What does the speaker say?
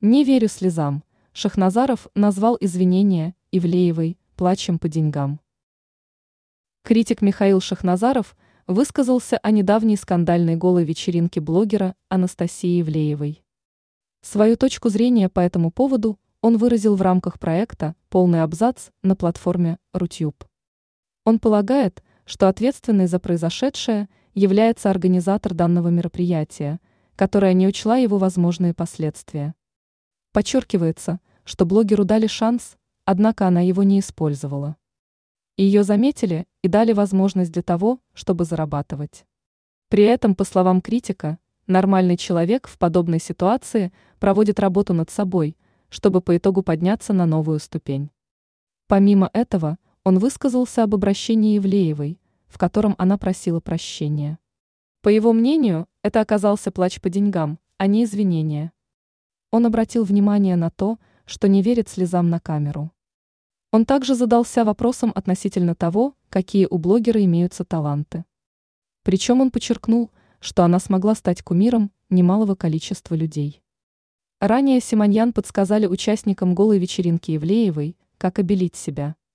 Не верю слезам. Шахназаров назвал извинения Ивлеевой плачем по деньгам. Критик Михаил Шахназаров высказался о недавней скандальной голой вечеринке блогера Анастасии Ивлеевой. Свою точку зрения по этому поводу он выразил в рамках проекта «Полный абзац» на платформе Рутюб. Он полагает, что ответственный за произошедшее является организатор данного мероприятия, которое не учла его возможные последствия. Подчеркивается, что блогеру дали шанс, однако она его не использовала. Ее заметили и дали возможность для того, чтобы зарабатывать. При этом, по словам критика, нормальный человек в подобной ситуации проводит работу над собой, чтобы по итогу подняться на новую ступень. Помимо этого, он высказался об обращении Евлеевой, в котором она просила прощения. По его мнению, это оказался плач по деньгам, а не извинения. Он обратил внимание на то, что не верит слезам на камеру. Он также задался вопросом относительно того, какие у блогера имеются таланты. Причем он подчеркнул, что она смогла стать кумиром немалого количества людей. Ранее Симоньян подсказали участникам голой вечеринки Евлеевой, как обелить себя –